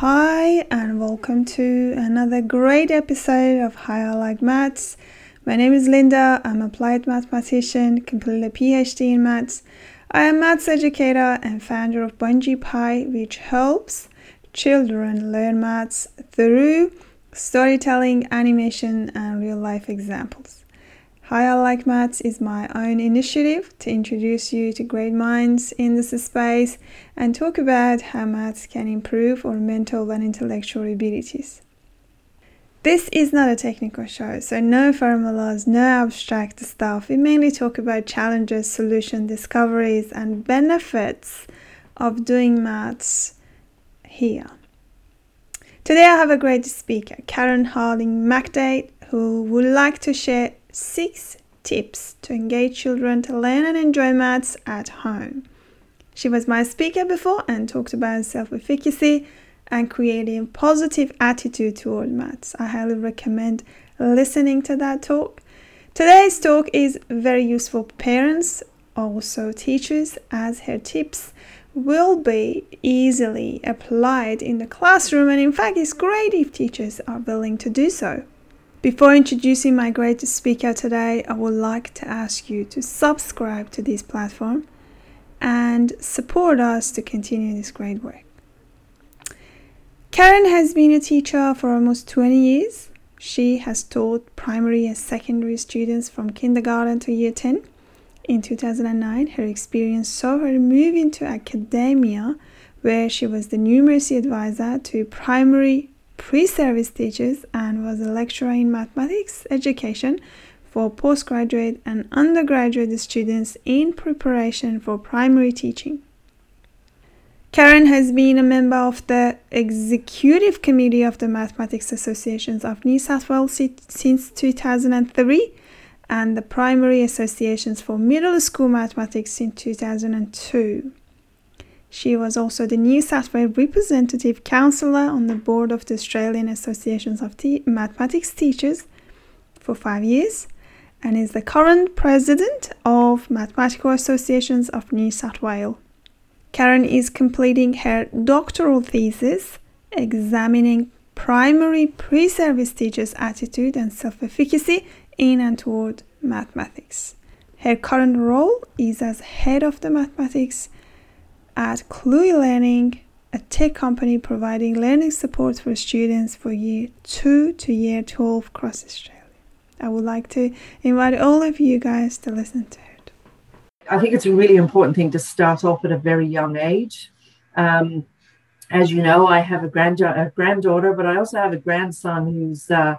Hi, and welcome to another great episode of Hi I Like Maths. My name is Linda. I'm a applied mathematician, completed a PhD in maths. I am maths educator and founder of Bungee Pi, which helps children learn maths through storytelling, animation, and real life examples. Hi, I Like Maths is my own initiative to introduce you to great minds in this space and talk about how maths can improve our mental and intellectual abilities. This is not a technical show, so no formulas, no abstract stuff. We mainly talk about challenges, solution discoveries, and benefits of doing maths here. Today I have a great speaker, Karen Harding McDaid, who would like to share six tips to engage children to learn and enjoy maths at home. She was my speaker before and talked about self efficacy and creating a positive attitude toward maths. I highly recommend listening to that talk. Today's talk is very useful for parents, also teachers, as her tips will be easily applied in the classroom, and in fact, it's great if teachers are willing to do so. Before introducing my great speaker today, I would like to ask you to subscribe to this platform and support us to continue this great work. Karen has been a teacher for almost 20 years. She has taught primary and secondary students from kindergarten to year 10. In 2009, her experience saw her move into academia, where she was the numeracy advisor to primary pre-service teachers and was a lecturer in mathematics education for postgraduate and undergraduate students in preparation for primary teaching. Karen has been a member of the Executive Committee of the Mathematics Associations of New South Wales since 2003 and the Primary Associations for Middle School Mathematics in 2002. She was also the New South Wales Representative Councillor on the board of the Australian Associations of Te- Mathematics Teachers for five years and is the current president of Mathematical Associations of New South Wales. Karen is completing her doctoral thesis examining primary pre service teachers' attitude and self efficacy in and toward mathematics. Her current role is as head of the mathematics at Cluey Learning, a tech company providing learning support for students for year 2 to year 12 across Australia. I would like to invite all of you guys to listen to it. I think it's a really important thing to start off at a very young age. Um, as you know, I have a, grand- a granddaughter, but I also have a grandson who's uh,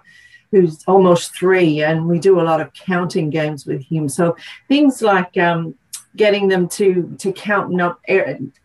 who's almost three, and we do a lot of counting games with him. So things like um, getting them to to count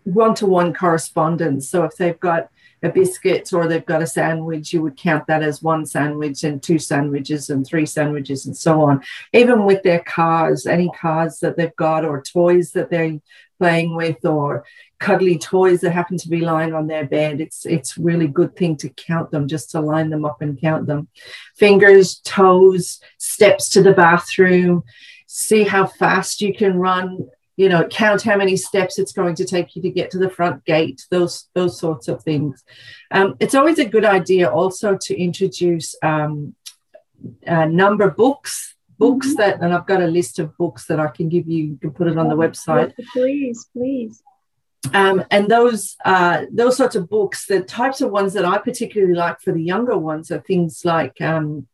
one to one correspondence. So if they've got a biscuit or they've got a sandwich, you would count that as one sandwich and two sandwiches and three sandwiches and so on. Even with their cars, any cars that they've got or toys that they're playing with or cuddly toys that happen to be lying on their bed, it's it's really good thing to count them, just to line them up and count them. Fingers, toes, steps to the bathroom, see how fast you can run you know count how many steps it's going to take you to get to the front gate those those sorts of things. Um, it's always a good idea also to introduce um, uh, number books books mm-hmm. that and i've got a list of books that i can give you you can put it on the website. please please. Um, and those uh, those sorts of books the types of ones that i particularly like for the younger ones are things like um,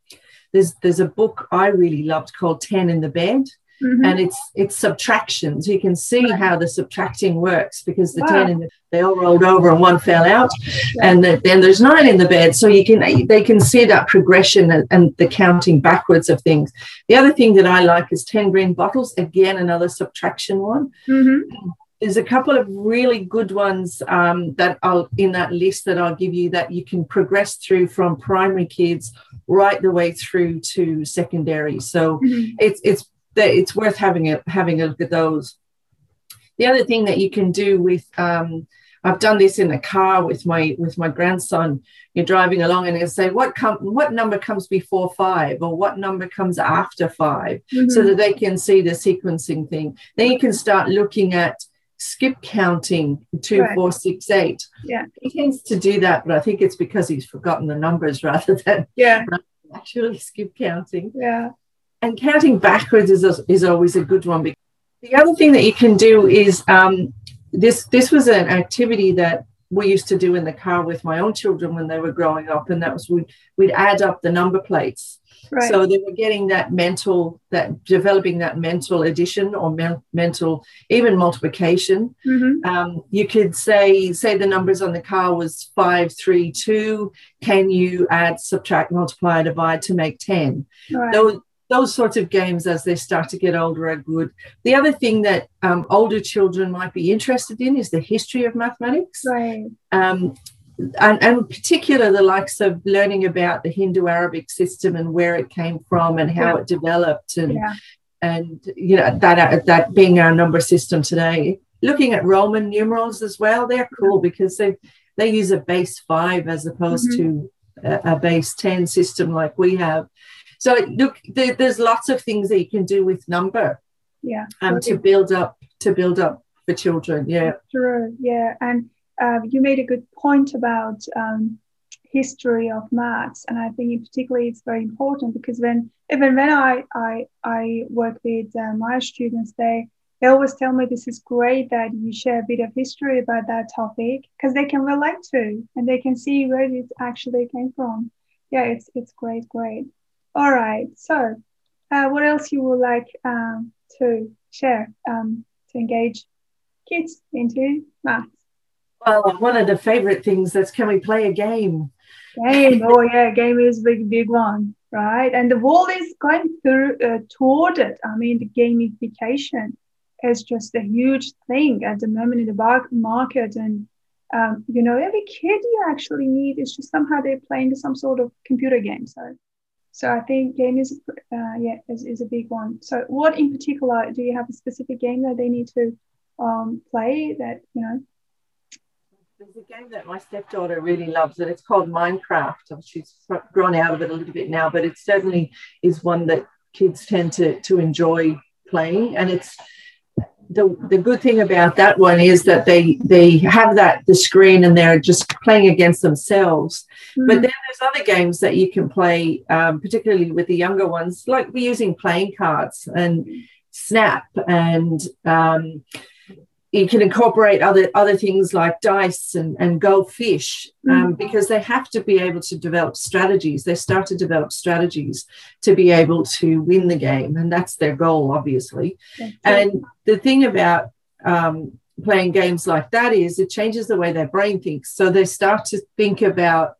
there's there's a book i really loved called 10 in the bed Mm-hmm. and it's it's subtractions. You can see how the subtracting works because the wow. ten in the, they all rolled over and one fell out, yeah. and the, then there's nine in the bed. So you can they can see that progression and, and, the counting backwards of things. The other thing that I like is ten green bottles. Again, another subtraction one. Mm-hmm. There's a couple of really good ones um, that I'll in that list that I'll give you that you can progress through from primary kids right the way through to secondary. So mm-hmm. it's it's that it's worth having a having a look at those. The other thing that you can do with um, I've done this in the car with my with my grandson. You're driving along and you say, "What com- what number comes before five, or what number comes after 5 mm-hmm. so that they can see the sequencing thing. Then you can start looking at skip counting two, Right. four, six, eight. Yeah. He tends to do that, but I think it's because he's forgotten the numbers rather than Yeah. actually skip counting. Yeah. And counting backwards is, is always a good one. The other thing that you can do is um, this. This was an activity that we used to do in the car with my own children when they were growing up, and that was we'd, we'd add up the number plates. Right. So they were getting that mental, that developing that mental addition or men, mental, even multiplication. hmm Um, you could say, say the numbers on the car was five, three, two. Can you add, subtract, multiply, divide to make ten? Right. Those those sorts of games, as they start to get older, are good. The other thing that um, older children might be interested in is the history of mathematics Right. um, and, and in particular the likes of learning about the Hindu-Arabic system and where it came from and how Yeah. it developed and Yeah. and you know that that being our number system today. Looking at Roman numerals as well, they're cool because they they use a base five as opposed to a, a base ten system like we have. So look, there, there's lots of things that you can do with number Yeah. um, to build up to build up for children. Yeah. True. Yeah. And uh, you made a good point about um, history of maths, and I think in particularly it's very important because when even when I I, I work with uh, my students, they they always tell me this is great that you share a bit of history about that topic because they can relate to and they can see where it actually came from. Yeah, it's it's great, great. All right. So, uh, what else you would like um, to share um, to engage kids into maths? Well, one of the favorite things is can we play a game? Game. Oh yeah, game is big big one, right? And the world is going through uh, toward it. I mean, the gamification is just a huge thing at the moment in the market, and um, you know, every kid you actually need is just somehow they're playing some sort of computer game. So, so I think game is uh, yeah is, is a big one. So, what in particular do you have a specific game that they need to um, play that you know? There's a game that my stepdaughter really loves, and it's called Minecraft. She's grown out of it a little bit now, but it certainly is one that kids tend to, to enjoy playing. And it's the, the good thing about that one is that they they have that the screen and they're just playing against themselves. But then there's other games that you can play, um, particularly with the younger ones, like we're using playing cards and Snap, and um, you can incorporate other other things like dice and, and go fish um, because they have to be able to develop strategies. They start to develop strategies to be able to win the game, and that's their goal, obviously. And the thing about um, playing games like that is it changes the way their brain thinks. So they start to think about,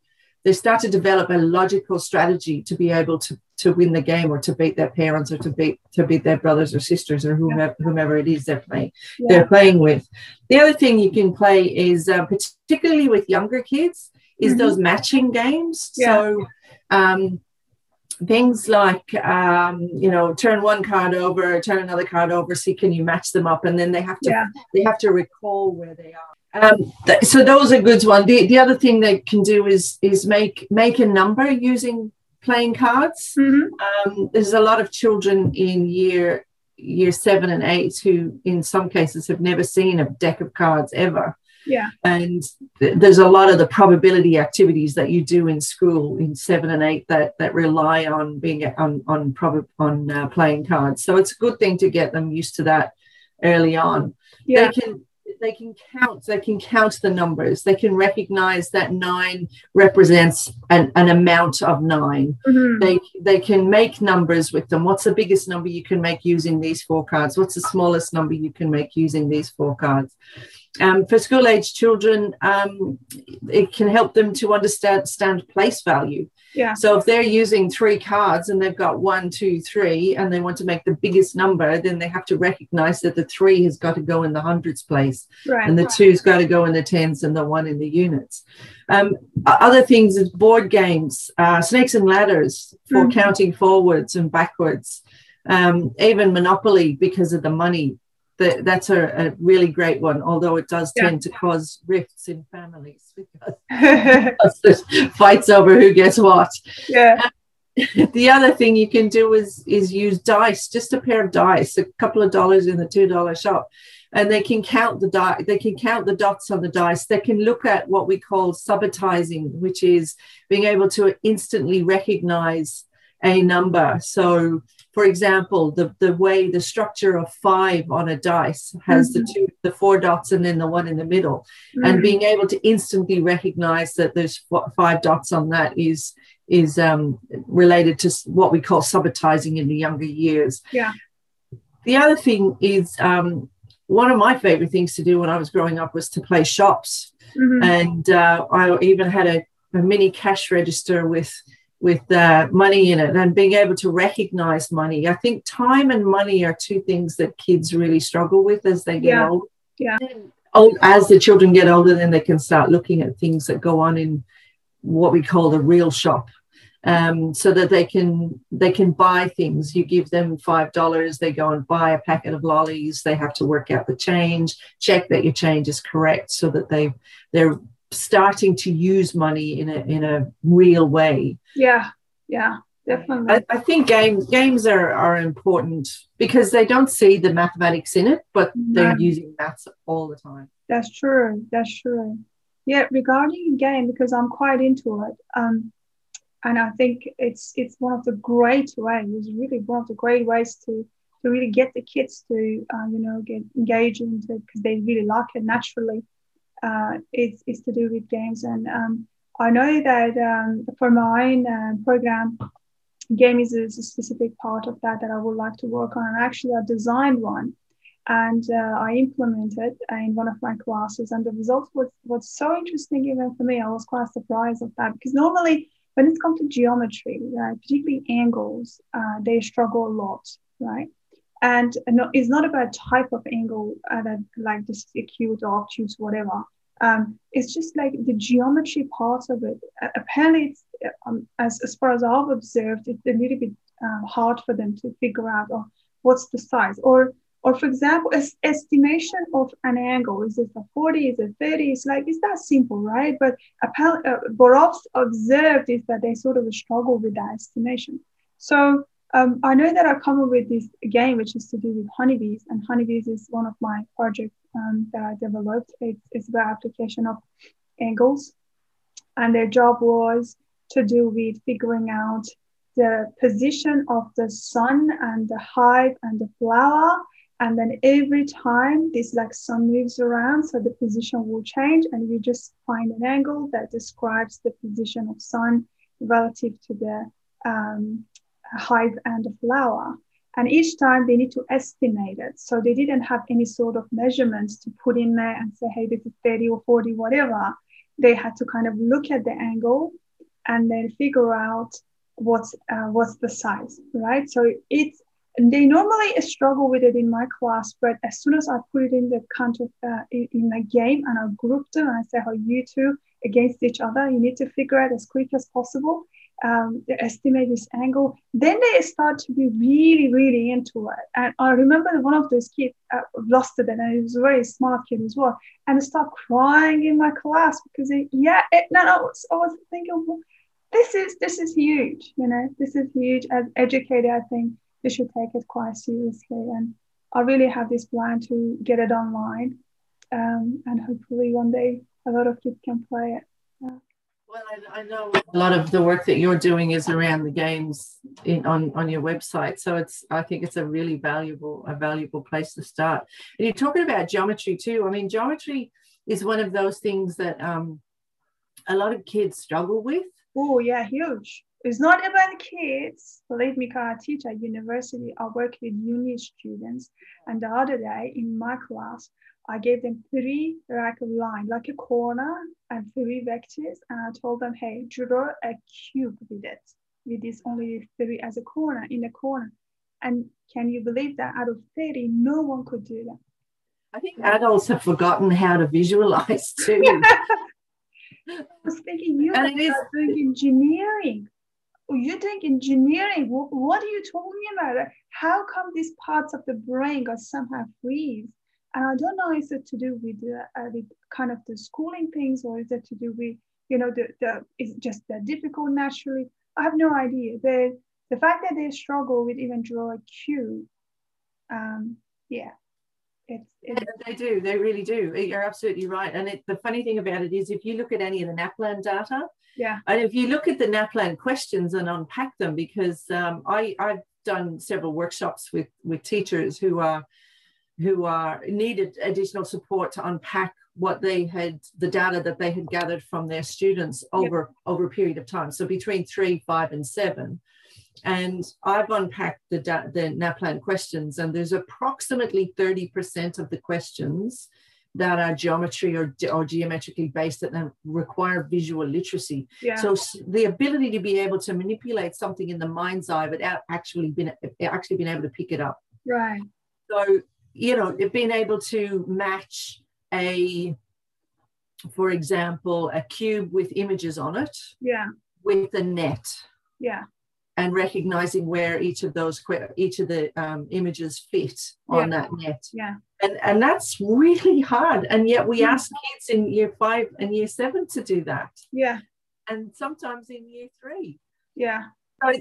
they start to develop a logical strategy to be able to to win the game or to beat their parents or to beat to beat their brothers or sisters or whomever, whomever it is they're playing yeah. they're playing with. The other thing you can play is uh, particularly with younger kids is Mhm. those matching games. Yeah. So um, things like um, you know turn one card over, turn another card over, see can you match them up, and then they have to Yeah. they have to recall where they are. Um, th- so those are good one. The, the other thing they can do is is make make a number using playing cards Mhm. um, there's a lot of children in year year seven and eight who in some cases have never seen a deck of cards ever Yeah. and th- there's a lot of the probability activities that you do in school in seven and eight that that rely on being on on prob- on uh, playing cards so it's a good thing to get them used to that early on Yeah. they can they can count they can count the numbers. They can recognize that nine represents an, an amount of nine. Mhm. they they can make numbers with them. What's the biggest number you can make using these four cards? What's the smallest number you can make using these four cards um, for school age children um, it can help them to understand place value Yeah. so if they're using three cards and they've got one two three and they want to make the biggest number then they have to recognize that the three has got to go in the hundreds place Right. and the two's got to go in the tens and the one in the units. Um, other things is board games, uh, snakes and ladders for Mhm. counting forwards and backwards, um, even Monopoly because of the money. That, that's a, a really great one, although it does Yeah. tend to cause rifts in families because fights over who gets what. yeah. Um, the other thing you can do is is use dice, just a pair of dice, a couple of dollars in the two dollar shop. and they can count the die they can count the dots on the dice they can look at what we call subitizing which is being able to instantly recognize a number so for example the the way the structure of five on a dice has mm-hmm. the two the four dots and then the one in the middle mm-hmm. and being able to instantly recognize that there's five dots on that is is um, related to what we call subitizing in the younger years yeah the other thing is um, one of my favorite things to do when I was growing up was to play shops. Mm-hmm. And uh, I even had a, a, mini cash register with with uh, money in it and being able to recognize money. I think time and money are two things that kids really struggle with as they get yeah. older. Yeah. Old, as the children get older, then they can start looking at things that go on in what we call the real shop um, so that they can they can buy things. You give them five dollars, they go and buy a packet of lollies. They have to work out the change, check that your change is correct, so that they they're starting to use money in a in a real way. Yeah, yeah, definitely. I, I think games games are are important because they don't see the mathematics in it, but they're using maths all the time. That's true. That's true. Yeah, regarding game, because I'm quite into it. Um, and I think it's it's one of the great ways, It's really one of the great ways to to really get the kids to uh, you know get engaged into because they really like it naturally. Uh, is is to do with games, and um, I know that um, for my uh, program, game is a, specific part of that that I would like to work on. And actually, I designed one and uh, I implemented in one of my classes, and the results was was so interesting even for me. I was quite surprised of that because normally when it comes to geometry, right, particularly angles, uh, they struggle a lot, right? And it's not about type of angle uh, that like this acute or obtuse, whatever. Um, it's just like the geometry part of it. Apparently, it's um, as as far as I've observed, it's a little bit uh, hard for them to figure out oh, what's the size or or for example, es- estimation of an angle, is it a 40, is it 30? It's like, it's that simple, right? But apparently, uh, Borov's observed is that they sort of struggle with that estimation. So um, I know that I come up with this game, which is to do with honeybees, and honeybees is one of my projects um, that I developed. It's, it's about application of angles, and their job was to do with figuring out the position of the sun and the hive and the flower and then every time this like sun moves around, so the position will change, and you just find an angle that describes the position of sun relative to the um, hive and a flower. And each time they need to estimate it. So they didn't have any sort of measurements to put in there and say, hey, this is 30 or 40, whatever. They had to kind of look at the angle and then figure out what's uh, what's the size, right? So it's they normally struggle with it in my class, but as soon as I put it in the kind of uh, in, in a game and I group them and I say how you two against each other, you need to figure out as quick as possible, um, estimate this angle. Then they start to be really, really into it. And I remember one of those kids uh, lost it, and he was a very smart kid as well, and start crying in my class because he, yeah, it, no, no, I was, I was thinking. Well, this is this is huge, you know. This is huge. As educator, I think they should take it quite seriously. And I really have this plan to get it online, um, and hopefully one day a lot of kids can play it. Yeah. Well, I, I, know a lot of the work that you're doing is around the games in, on on your website, so it's I think it's a really valuable a valuable place to start. And you're talking about geometry too. I mean, geometry is one of those things that um, a lot of kids struggle with. Oh yeah, huge. It's not about kids. Believe me, because I teach at university, I work with uni students. And the other day in my class, I gave them three like a line, like a corner and three vectors. And I told them, hey, draw a cube with it, with this only three as a corner in the corner. And can you believe that out of 30, no one could do that? I think adults have forgotten how to visualize too. I was thinking you are doing engineering oh, you're doing engineering. What are you talking about? How come these parts of the brain got somehow freeze? And I don't know, is it to do with the, uh, the kind of the schooling things or is it to do with, you know, the, the is it just that difficult naturally? I have no idea. The, the fact that they struggle with even draw a cube, um, yeah, It's, it's Yeah, they do. They really do. You're absolutely right. And it, the funny thing about it is, if you look at any of the NAPLAN data, yeah, and if you look at the NAPLAN questions and unpack them, because um, I I've done several workshops with with teachers who are who are needed additional support to unpack what they had the data that they had gathered from their students over over a period of time. So between three five and seven. And i've unpacked the the naplan questions and there's approximately 30% of the questions that are geometry or, or geometrically based that require visual literacy. Yeah, so the ability to be able to manipulate something in the mind's eye without actually being actually being able to pick it up. Right. so you know it being able to match a for example a cube with images on it Yeah, with a net. Yeah, and recognizing where each of those each of the um, images fit on that net. Yeah, and and that's really hard. And yet we Mm. ask kids in year five and year seven to do that. Yeah, and sometimes in year three. Yeah,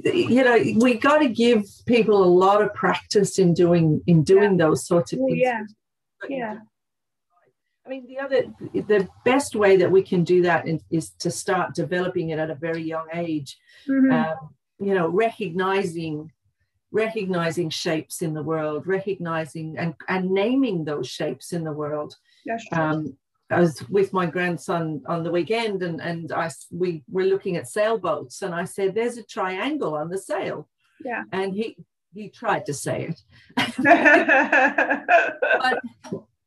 you know we got to give people a lot of practice in doing in doing those sorts of things yeah, yeah. I mean, the other, the best way that we can do that is, to start developing it at a very young age. Mhm. Um, you know, recognizing, recognizing shapes in the world, recognizing and, and naming those shapes in the world. Um, I was with my grandson on the weekend, and and I we were looking at sailboats, and I said, "There's a triangle on the sail," yeah. and he he tried to say it, but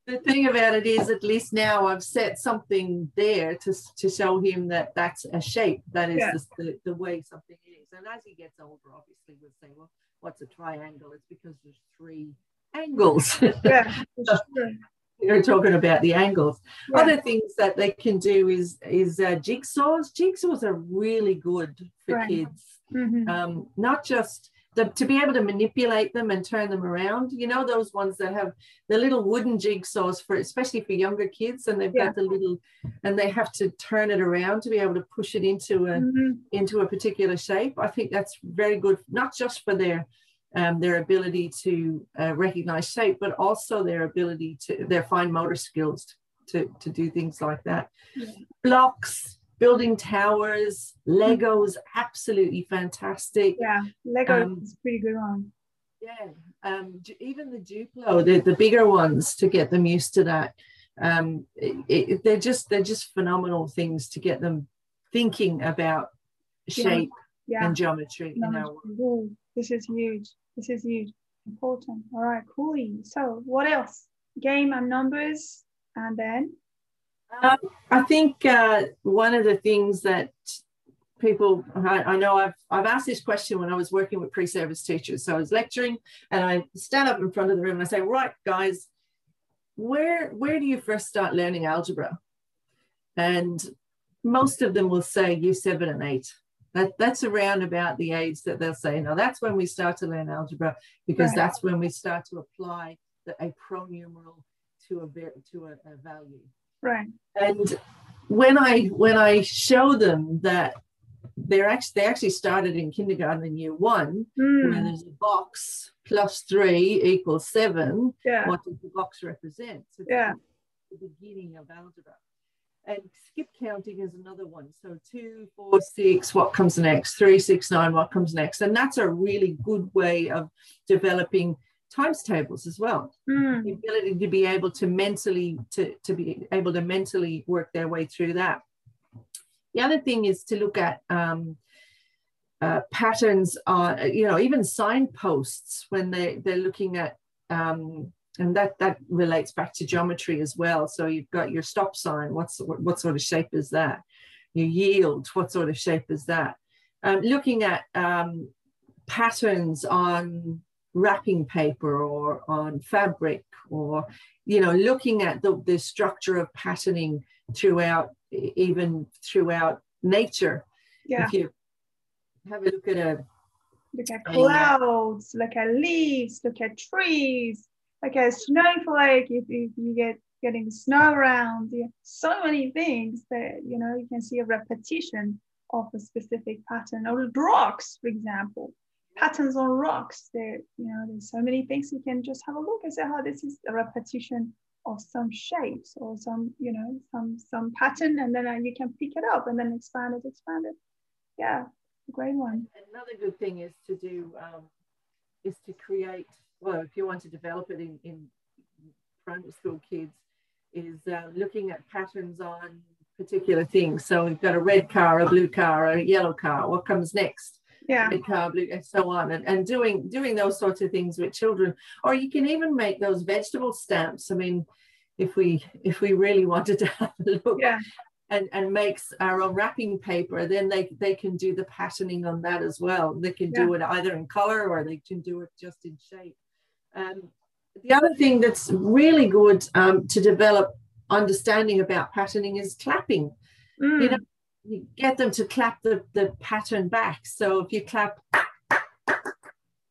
the thing about it is at least now i've set something there to, to show him that that's a shape that is Yeah. the, the, way something is and as he gets older obviously we'll say well what's a triangle it's because there's three angles yeah, true. You're talking about the angles other things that they can do is is uh, jigsaws jigsaws are really good for Right. kids Mhm. um, not just the, to be able to manipulate them and turn them around. You know those ones that have the little wooden jigsaws for, especially for younger kids, and they've Yeah. got the little, and they have to turn it around to be able to push it into a Mhm. into a particular shape. I think that's very good, not just for their um, their ability to uh, recognize shape, but also their ability to their fine motor skills to to do things like that. Yeah. Blocks, building towers, Legos, absolutely fantastic. Yeah, Lego Um, is a pretty good one. Yeah, um, even the Duplo, the, the bigger ones, to get them used to that. Um, it, it, they're just they're just phenomenal things to get them thinking about shape Yeah. and geometry. You know, Ooh, this is huge. This is huge. Important. All right, cool. So what else? Game and numbers, and then Um, I think uh, one of the things that people, I, I know I've, I've asked this question when I was working with pre-service teachers. So I was lecturing and I stand up in front of the room and I say, right, guys, where, where do you first start learning algebra? And most of them will say year seven and eight. That, that's around about the age that they'll say, no, that's when we start to learn algebra because Right. that's when we start to apply the, a pronumeral to a, to a, a value right. and when i when i show them that they're actually they actually started in kindergarten in year one where Mm, there's a box plus three equals seven yeah. what does the box represent so Yeah. the beginning of algebra and skip counting is another one. So two four six what comes next? Three six nine what comes next? And that's a really good way of developing times tables as well. Mm, the ability to be able to mentally to, to be able to mentally work their way through that. The other thing is to look at um, uh, patterns on you know even signposts when they they're looking at um, and that that relates back to geometry as well. So you've got your stop sign. What's what, what sort of shape is that? Your yield. What sort of shape is that? Um, looking at um, patterns on wrapping paper or on fabric or you know looking at the, the structure of patterning throughout even throughout nature. Yeah. if you have a look at a Look at clouds, look at leaves, look at trees, a snowflake. If, if you get getting snow around, yeah, so many things that you know you can see a repetition of a specific pattern or rocks, for example. patterns on rocks. There, you know, there's so many things you can just have a look and say, oh, this is a repetition of some shapes or some, you know, some some pattern, and then uh, you can pick it up and then expand it, expand it. Yeah, great one. Another good thing is to do um, is to create. Well, if you want to develop it in, in primary school kids, is uh, looking at patterns on particular things. So we've got a red car, a blue car, a yellow car. What comes next? Yeah. Red car, blue, and so on, and, and doing doing those sorts of things with children. Or you can even make those vegetable stamps. I mean, if we if we really wanted to have a look Yeah. and, and makes our own wrapping paper, then they, they can do the patterning on that as well. They can do it either in color or they can do it just in shape. Um, the other thing that's really good um, to develop understanding about patterning is clapping. Mm. You know, you get them to clap the, the pattern back. So if you clap,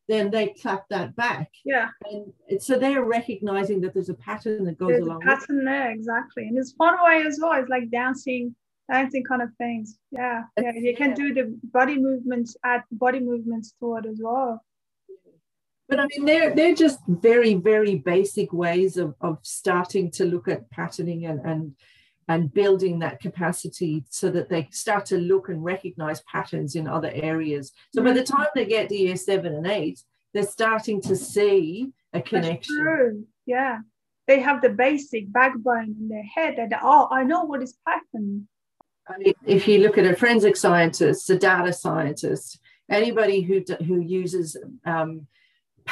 then they clap that back. yeah. And so they're recognizing that there's a pattern that goes There's a along with pattern there, exactly. And it's fun way as well. It's like dancing, dancing kind of things. Yeah. Yeah. You can do the body movements, add body movements to it as well. But I mean, they're they're just very very basic ways of, of starting to look at patterning and and and building that capacity so that they start to look and recognize patterns in other areas. So by the time they get to year seven and eight, they're starting to see a connection. true. Yeah. They have the basic backbone in their head that, oh, I know what is pattern. I mean, if you look at a forensic scientist, a data scientist, anybody who who uses um,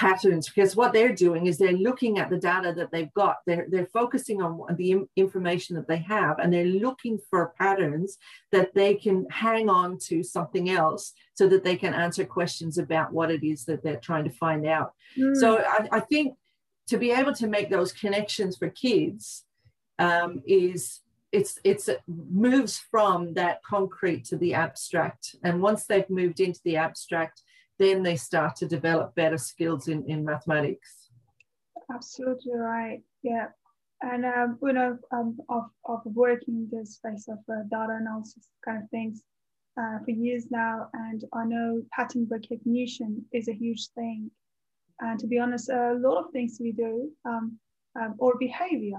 patterns, because what they're doing is they're looking at the data that they've got. They're they're focusing on the information that they have, and they're looking for patterns that they can hang on to something else, so that they can answer questions about what it is that they're trying to find out. Mm. So I, I think to be able to make those connections for kids um, is it's it's it moves from that concrete to the abstract, and once they've moved into the abstract, then they start to develop better skills in in mathematics. Absolutely right. Yeah. And um, you know, um, of, of working in the space of uh, data analysis kind of things uh, for years now, and I know pattern recognition is a huge thing. And to be honest, a lot of things we do, um, um, or behavior,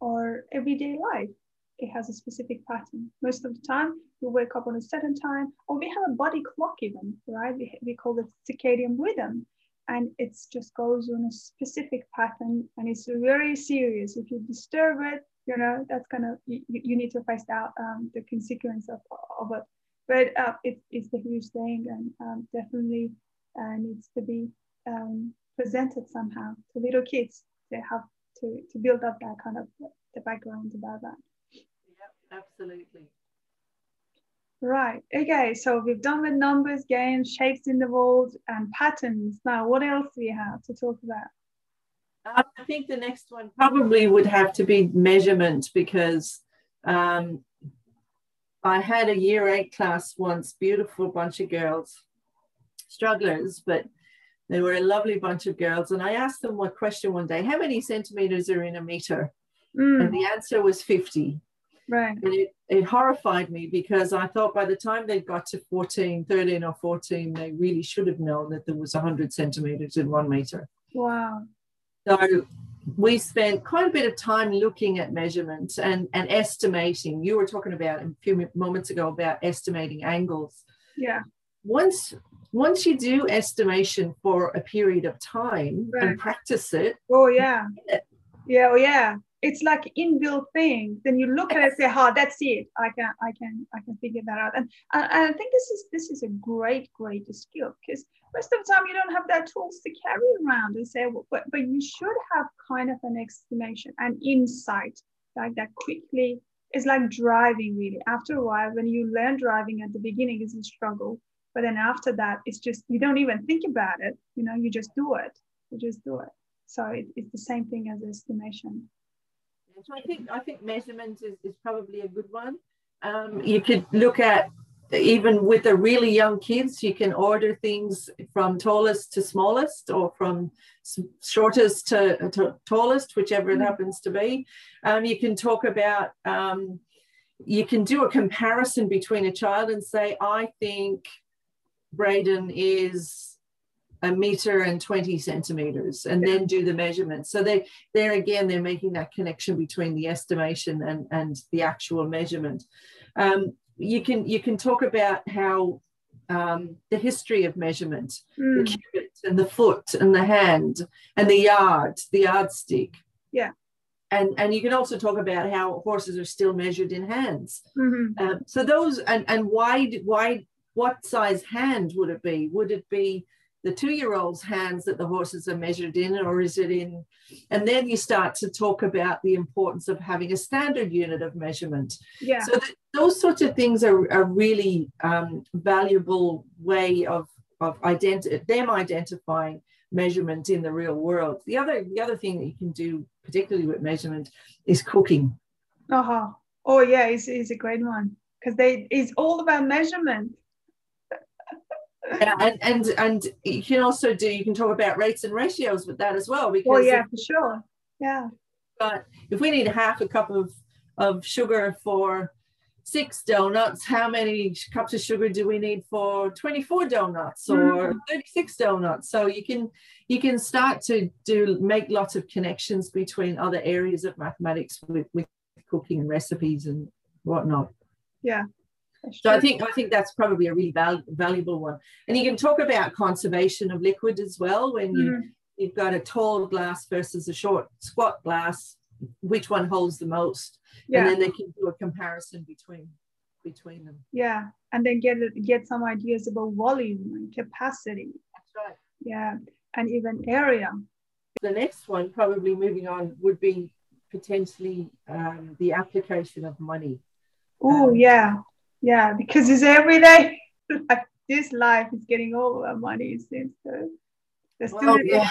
or everyday life, it has a specific pattern. Most of the time, you wake up on a certain time, or we have a body clock even, right? We, we call it circadian rhythm and it just goes on a specific pattern and it's very serious if you disturb it you know that's gonna you, you need to face out um, the consequence of, of it but uh, it, it's a huge thing and um, definitely uh, needs to be um, presented somehow to little kids they have to, to build up that kind of the background about that absolutely. Right. Okay. So we've done with numbers, games, shapes in the world, and patterns. Now, what else do we have to talk about? Um, I think the next one probably would have to be measurement because um, I had a year eight class once, beautiful bunch of girls, strugglers, but they were a lovely bunch of girls. And I asked them one question one day how many centimeters are in a meter? Mm, And the answer was 50. Right. And it, it horrified me because I thought by the time they got to 14, 13 or 14, they really should have known that there was 100 centimeters in one meter. Wow. So we spent quite a bit of time looking at measurements and, and estimating. You were talking about a few moments ago about estimating angles. Yeah. Once once you do estimation for a period of time Right. and practice it, Oh yeah. Yeah. Yeah. Oh yeah. It's like inbuilt thing. Then you look at it and say, "Oh, that's it. I can, I can, I can figure that out." And, and I think this is this is a great, great skill because most of the time you don't have that tools to carry around and say, well, but but you should have kind of an estimation and insight like that quickly. It's like driving really. After a while, when you learn driving at the beginning, is a struggle, but then after that, it's just you don't even think about it. You know, you just do it. You just do it. So it, it's the same thing as estimation. So I think I think measurement is, is probably a good one. Um, you could look at even with the really young kids, you can order things from tallest to smallest, or from shortest to, to tallest, whichever it Mm. happens to be. Um, you can talk about. Um, you can do a comparison between a child and say, I think Braden is a meter and 20 centimeters and then do the measurement so they there again they're making that connection between the estimation and and the actual measurement. Um, you can you can talk about how um, the history of measurement mm. the cubit and the foot and the hand and the yard the yardstick. Yeah. And and you can also talk about how horses are still measured in hands. Mm-hmm. um, so those and and why why what size hand would it be? Would it be the two year old's hands that the horses are measured in, or is it in? And then you start to talk about the importance of having a standard unit of measurement. Yeah. So th- those sorts of things are a really um, valuable way of of identi- them identifying measurement in the real world. The other the other thing that you can do, particularly with measurement, is cooking. Uh huh. Oh yeah, it's, it's a great one because they it's all about measurement yeah, and and and you can also do you can talk about rates and ratios with that as well because well, yeah, if, for sure. Yeah. But if we need half a cup of of sugar for six donuts, how many cups of sugar do we need for 24 donuts or mm. 36 donuts? So you can you can start to do make lots of connections between other areas of mathematics with, with cooking and recipes and whatnot. Yeah, so I think I think that's probably a really val- valuable one. And you can talk about conservation of liquid as well when you mm-hmm. you've got a tall glass versus a short squat glass. Which one holds the most? Yeah. And then they can do a comparison between between them. Yeah, and then get get some ideas about volume and capacity. That's right. Yeah, and even area. The next one, probably moving on, would be potentially um, the application of money. Oh um, yeah, yeah, because it's every day. like this life is getting all our money, it seems. So well, yeah.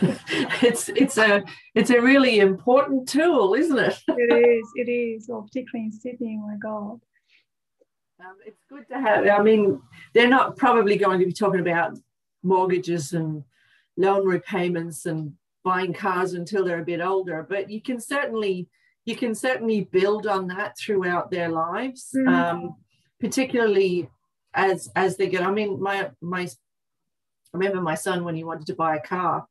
it's it's a it's a really important tool, isn't it? it is. It is. Well, particularly in Sydney. Oh my God. Um, it's good to have. I mean, they're not probably going to be talking about mortgages and loan repayments and buying cars until they're a bit older, but you can certainly you can certainly build on that throughout their lives. Mm-hmm. Um, particularly as as they get. I mean, my my I remember my son when he wanted to buy a car,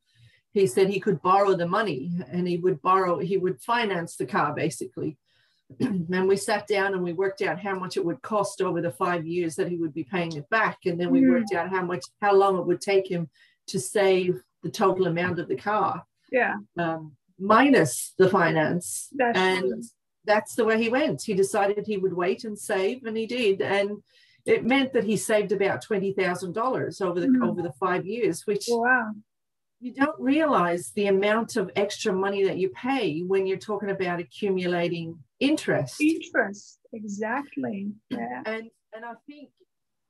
he said he could borrow the money and he would borrow he would finance the car basically. and we sat down and we worked out how much it would cost over the five years that he would be paying it back, and then we mm. worked out how much how long it would take him to save the total amount of the car. Yeah. Um, minus the finance. That's and true that's the way he went. He decided he would wait and save, and he did. And it meant that he saved about twenty thousand dollars over the mm. over the five years, which wow. you don't realize the amount of extra money that you pay when you're talking about accumulating interest. Interest, exactly. Yeah. And and I think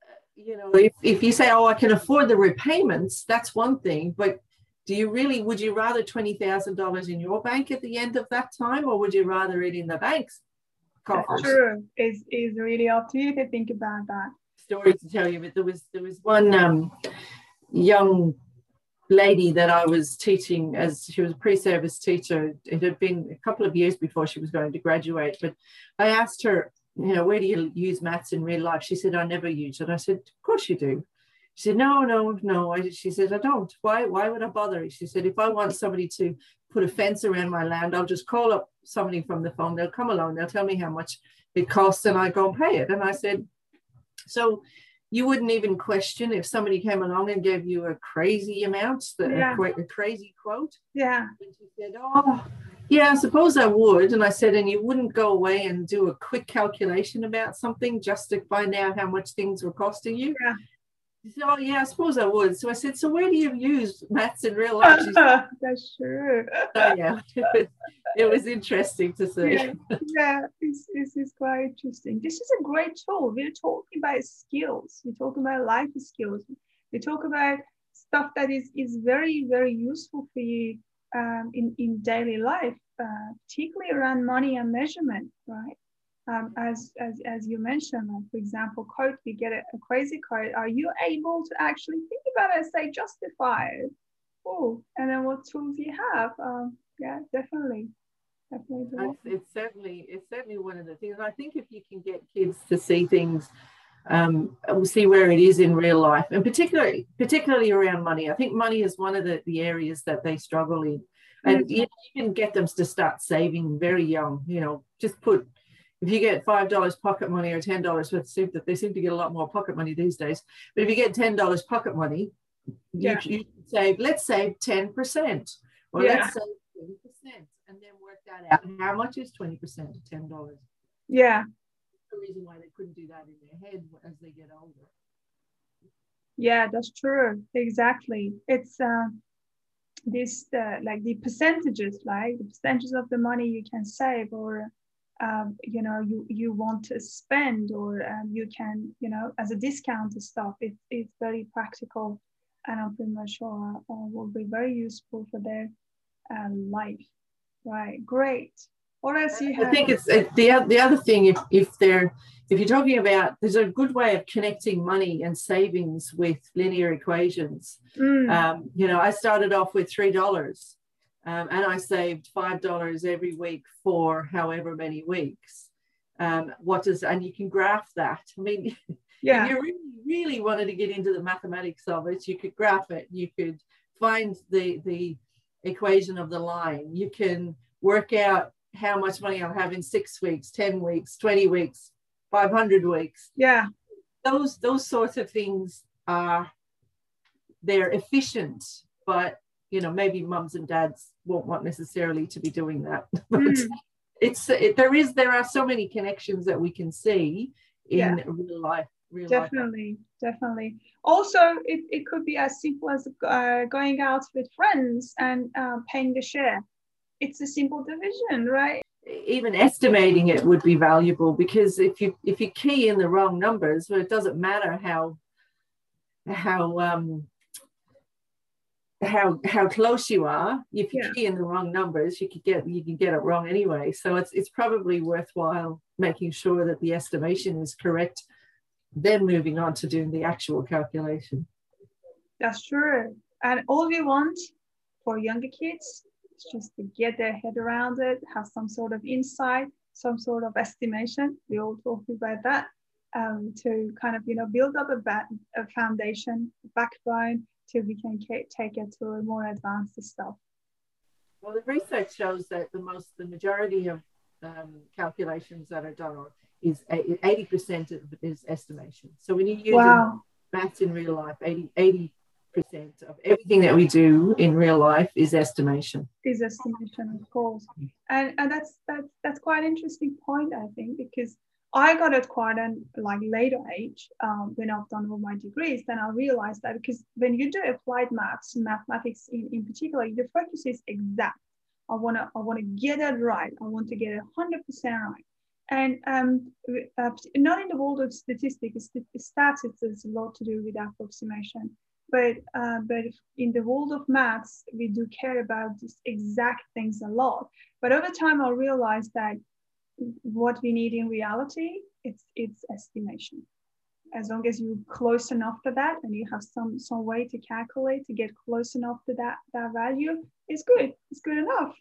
uh, you know if, if you say oh i can afford the repayments that's one thing but do you really would you rather $20000 in your bank at the end of that time or would you rather it in the bank's coffers? true it's, it's really up to you to think about that story to tell you but there was there was one um, young lady that I was teaching as she was a pre-service teacher. It had been a couple of years before she was going to graduate, but I asked her, you know, where do you use maths in real life? She said, I never use it. I said, of course you do. She said, no, no, no. I, she said, I don't. Why, why would I bother? She said, if I want somebody to put a fence around my land, I'll just call up somebody from the phone. They'll come along. They'll tell me how much it costs and I go and pay it. And I said, so you wouldn't even question if somebody came along and gave you a crazy amount, yeah. a, a, crazy quote. Yeah. And she said, oh, yeah, I suppose I would. And I said, and you wouldn't go away and do a quick calculation about something just to find out how much things were costing you. Yeah. Oh, yeah, I suppose I would. So I said, So where do you use maths in real life? Said, That's true. So, yeah, it was, it was interesting to see. Yeah, yeah it's, it's, it's quite interesting. This is a great tool. We're talking about skills, we're talking about life skills, we talk about stuff that is, is very, very useful for you um, in, in daily life, uh, particularly around money and measurement, right? Um, as, as, as you mentioned, like for example, quote, you get a, a crazy quote, are you able to actually think about it and say justify it? Oh, and then what tools you have? Um, yeah, definitely. Definitely. It's, it's certainly it's certainly one of the things. I think if you can get kids to see things um, we'll see where it is in real life, and particularly particularly around money. I think money is one of the, the areas that they struggle in, and mm-hmm. you, you can get them to start saving very young. You know, just put if you get five dollars pocket money or ten dollars, they seem that they seem to get a lot more pocket money these days. But if you get ten dollars pocket money, yeah. you, you save. Let's save ten percent, or yeah. let's save twenty percent, and then work that out. How much is twenty percent of ten dollars? Yeah, the reason why they couldn't do that in their head as they get older. Yeah, that's true. Exactly. It's uh, this uh, like the percentages, like the percentages of the money you can save, or um, you know, you you want to spend, or um, you can, you know, as a discount stuff. It, it's very practical, and I'm pretty much sure uh, will be very useful for their uh, life. Right. Great. What else you have? I think it's the the other thing. If if they're if you're talking about, there's a good way of connecting money and savings with linear equations. Mm. Um, you know, I started off with three dollars, um, and I saved five dollars every week for however many weeks. Um, what does and you can graph that. I mean, yeah, if you really really wanted to get into the mathematics of it, you could graph it. You could find the the equation of the line. You can work out how much money I'll have in six weeks, 10 weeks, 20 weeks, 500 weeks. Yeah. Those, those sorts of things are, they're efficient, but, you know, maybe mums and dads won't want necessarily to be doing that. but mm. it's, it, there is, there are so many connections that we can see in yeah. real life. Real definitely, life. definitely. Also, it, it could be as simple as uh, going out with friends and uh, paying the share it's a simple division, right? Even estimating it would be valuable because if you if you key in the wrong numbers, well, it doesn't matter how how um how how close you are. If you yeah. key in the wrong numbers, you could get you can get it wrong anyway. So it's it's probably worthwhile making sure that the estimation is correct, then moving on to doing the actual calculation. That's true. And all we want for younger kids is just to get their head around it, have some sort of insight, some sort of estimation. We all talk about that um, to kind of, you know, build up a, ba- a foundation, a backbone, till we can take it to a more advanced stuff. Well, the research shows that the most, the majority of um, calculations that are done is 80% of is estimation. So when you use wow. maths in real life, 80, 80 percent of everything that we do in real life is estimation. Is estimation, of course, and and that's that's that's quite an interesting point, I think, because I got it quite a like later age um, when I've done all my degrees. Then I realized that because when you do applied maths, mathematics in, in particular, the focus is exact. I wanna I wanna get it right. I want to get it hundred percent right. And um, uh, not in the world of statistics, stats, has a lot to do with approximation but uh, but in the world of maths we do care about these exact things a lot but over time i realized that what we need in reality it's it's estimation. As long as you're close enough to that and you have some some way to calculate to get close enough to that that value it's good. It's good enough.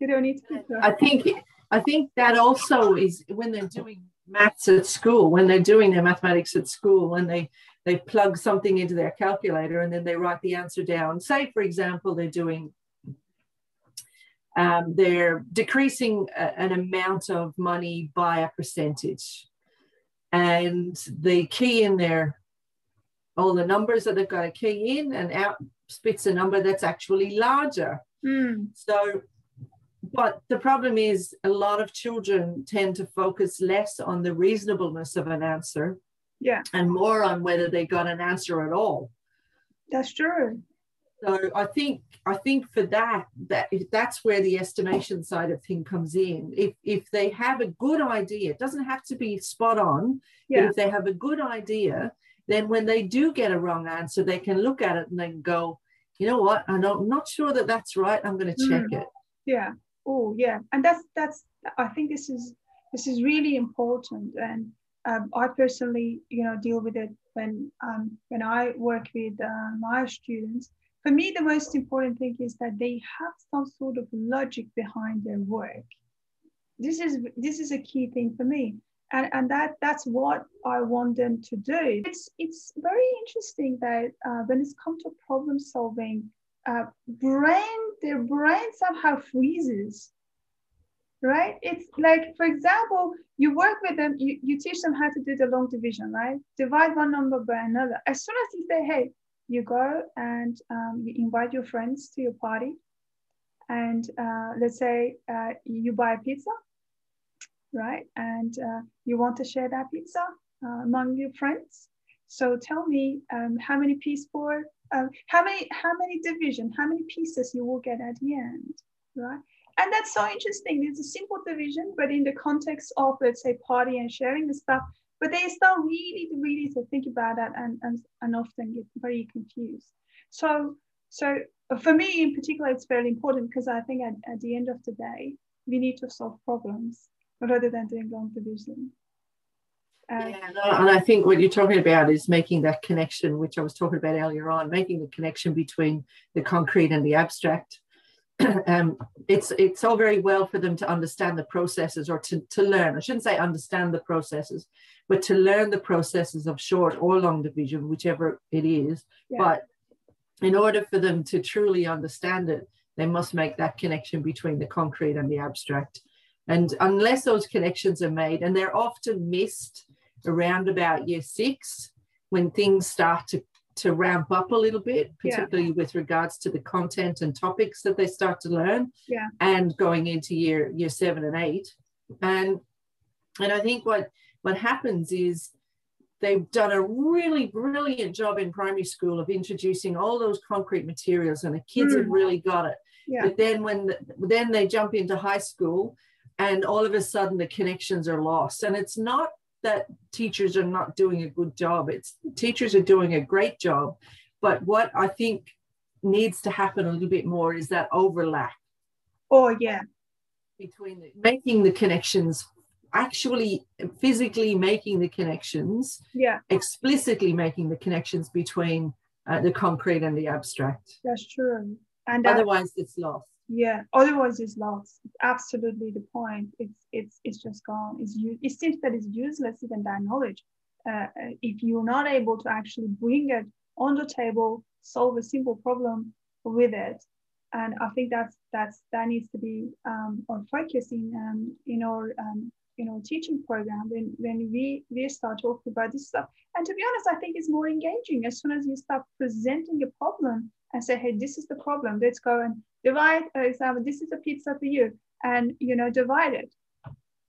You don't need to i think i think that also is when they're doing maths at school when they're doing their mathematics at school when they they plug something into their calculator and then they write the answer down. Say, for example, they're doing, um, they're decreasing a, an amount of money by a percentage. And the key in there, all the numbers that they've got to key in and out spits a number that's actually larger. Mm. So, but the problem is a lot of children tend to focus less on the reasonableness of an answer yeah. And more on whether they got an answer at all. That's true. So I think I think for that that that's where the estimation side of thing comes in. If if they have a good idea, it doesn't have to be spot on. Yeah. But if they have a good idea, then when they do get a wrong answer, they can look at it and then go, you know what? I'm not, I'm not sure that that's right. I'm going to check mm. it. Yeah. Oh, yeah. And that's that's. I think this is this is really important. And um, I personally, you know, deal with it when um, when I work with uh, my students. For me, the most important thing is that they have some sort of logic behind their work. This is this is a key thing for me. and, and that that's what I want them to do. It's it's very interesting that uh, when it's come to problem solving, uh, brain their brain somehow freezes. Right? It's like, for example, you work with them, you, you teach them how to do the long division, right? Divide one number by another. As soon as you say, hey, you go and um, you invite your friends to your party, and uh, let's say uh, you buy a pizza right? And uh, you want to share that pizza uh, among your friends. So tell me um, how many piece for um, how many how many division, how many pieces you will get at the end, right? And that's so interesting. It's a simple division, but in the context of let's say party and sharing the stuff, but they start really, really to think about that and, and, and often get very confused. So so for me in particular, it's very important because I think at, at the end of the day, we need to solve problems rather than doing long division. Uh, yeah, and I think what you're talking about is making that connection, which I was talking about earlier on, making the connection between the concrete and the abstract. um, it's it's all very well for them to understand the processes or to, to learn. I shouldn't say understand the processes, but to learn the processes of short or long division, whichever it is. Yeah. But in order for them to truly understand it, they must make that connection between the concrete and the abstract. And unless those connections are made, and they're often missed around about year six, when things start to, to ramp up a little bit, particularly yeah. with regards to the content and topics that they start to learn, yeah. and going into year year seven and eight. And and I think what what happens is they've done a really brilliant job in primary school of introducing all those concrete materials and the kids mm. have really got it yeah. but then when the, then they jump into high school and all of a sudden the connections are lost and it's not that teachers are not doing a good job it's teachers are doing a great job but what i think needs to happen a little bit more is that overlap oh yeah between the, making the connections actually physically making the connections yeah. explicitly making the connections between uh, the concrete and the abstract. That's true. And otherwise it's lost. Yeah otherwise it's lost. It's absolutely the point. It's it's it's just gone. It's it seems that it's useless even that knowledge. Uh, if you're not able to actually bring it on the table solve a simple problem with it. And i think that's that's that needs to be um, our focus in um, in our um, you know teaching program when when we we start talking about this stuff. And to be honest i think it's more engaging. As soon as you start presenting a problem and say hey this is the problem. Let's go and divide uh, for example this is a pizza for you and you know divide it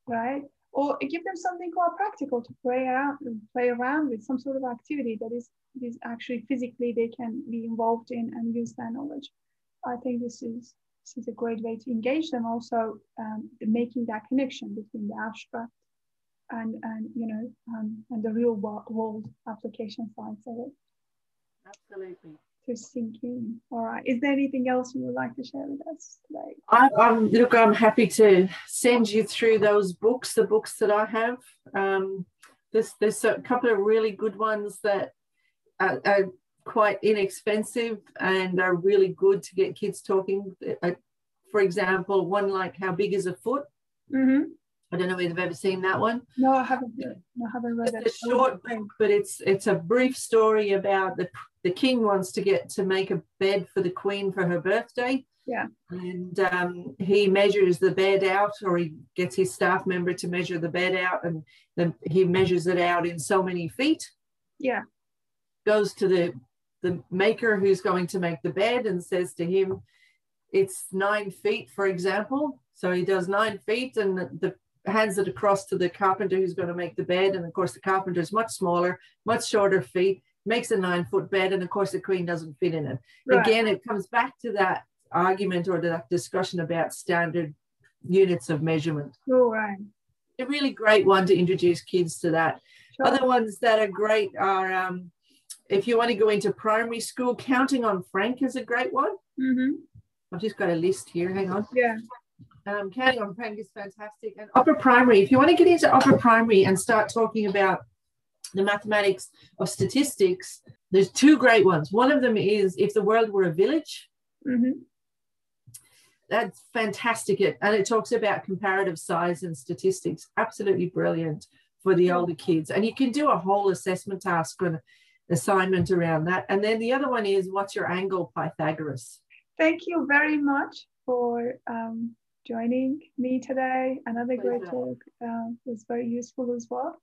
right? Or give them something more practical to play around play around with some sort of activity that is is actually physically they can be involved in and use their knowledge. I think this is this is a great way to engage them also um, making that connection between the abstract and and you know um, and the real world application sides of it absolutely to sink in. All right. Is there anything else you would like to share with us today? I, am look. I'm happy to send you through those books, the books that I have. Um, there's there's a couple of really good ones that are, are quite inexpensive and are really good to get kids talking. Uh, for example, one like "How Big Is a Foot." Mm-hmm. I don't know if you've ever seen that one. No, I haven't. No, I haven't read it's it. a short book, but it's it's a brief story about the the king wants to get to make a bed for the queen for her birthday. Yeah. And um, he measures the bed out, or he gets his staff member to measure the bed out, and then he measures it out in so many feet. Yeah. Goes to the the maker who's going to make the bed and says to him, "It's nine feet, for example." So he does nine feet, and the, the hands it across to the carpenter who's going to make the bed. And of course, the carpenter is much smaller, much shorter feet makes a nine foot bed, and of course the queen doesn't fit in it. Right. Again, it comes back to that argument or that discussion about standard units of measurement. Oh, right. A really great one to introduce kids to that. Sure. Other ones that are great are um, if you want to go into primary school, Counting on Frank is a great one. Mm-hmm. I've just got a list here. Hang on. Yeah. Um, counting on Frank is fantastic. And upper primary, if you want to get into upper primary and start talking about the mathematics of statistics, there's two great ones. One of them is if the world were a village. Mm-hmm. That's fantastic. And it talks about comparative size and statistics. Absolutely brilliant. for the older kids. And you can do a whole assessment task or assignment around that. And then the other one is what's your angle, Pythagoras? Thank you very much for um, joining me today. Another great talk uh, was very useful as well.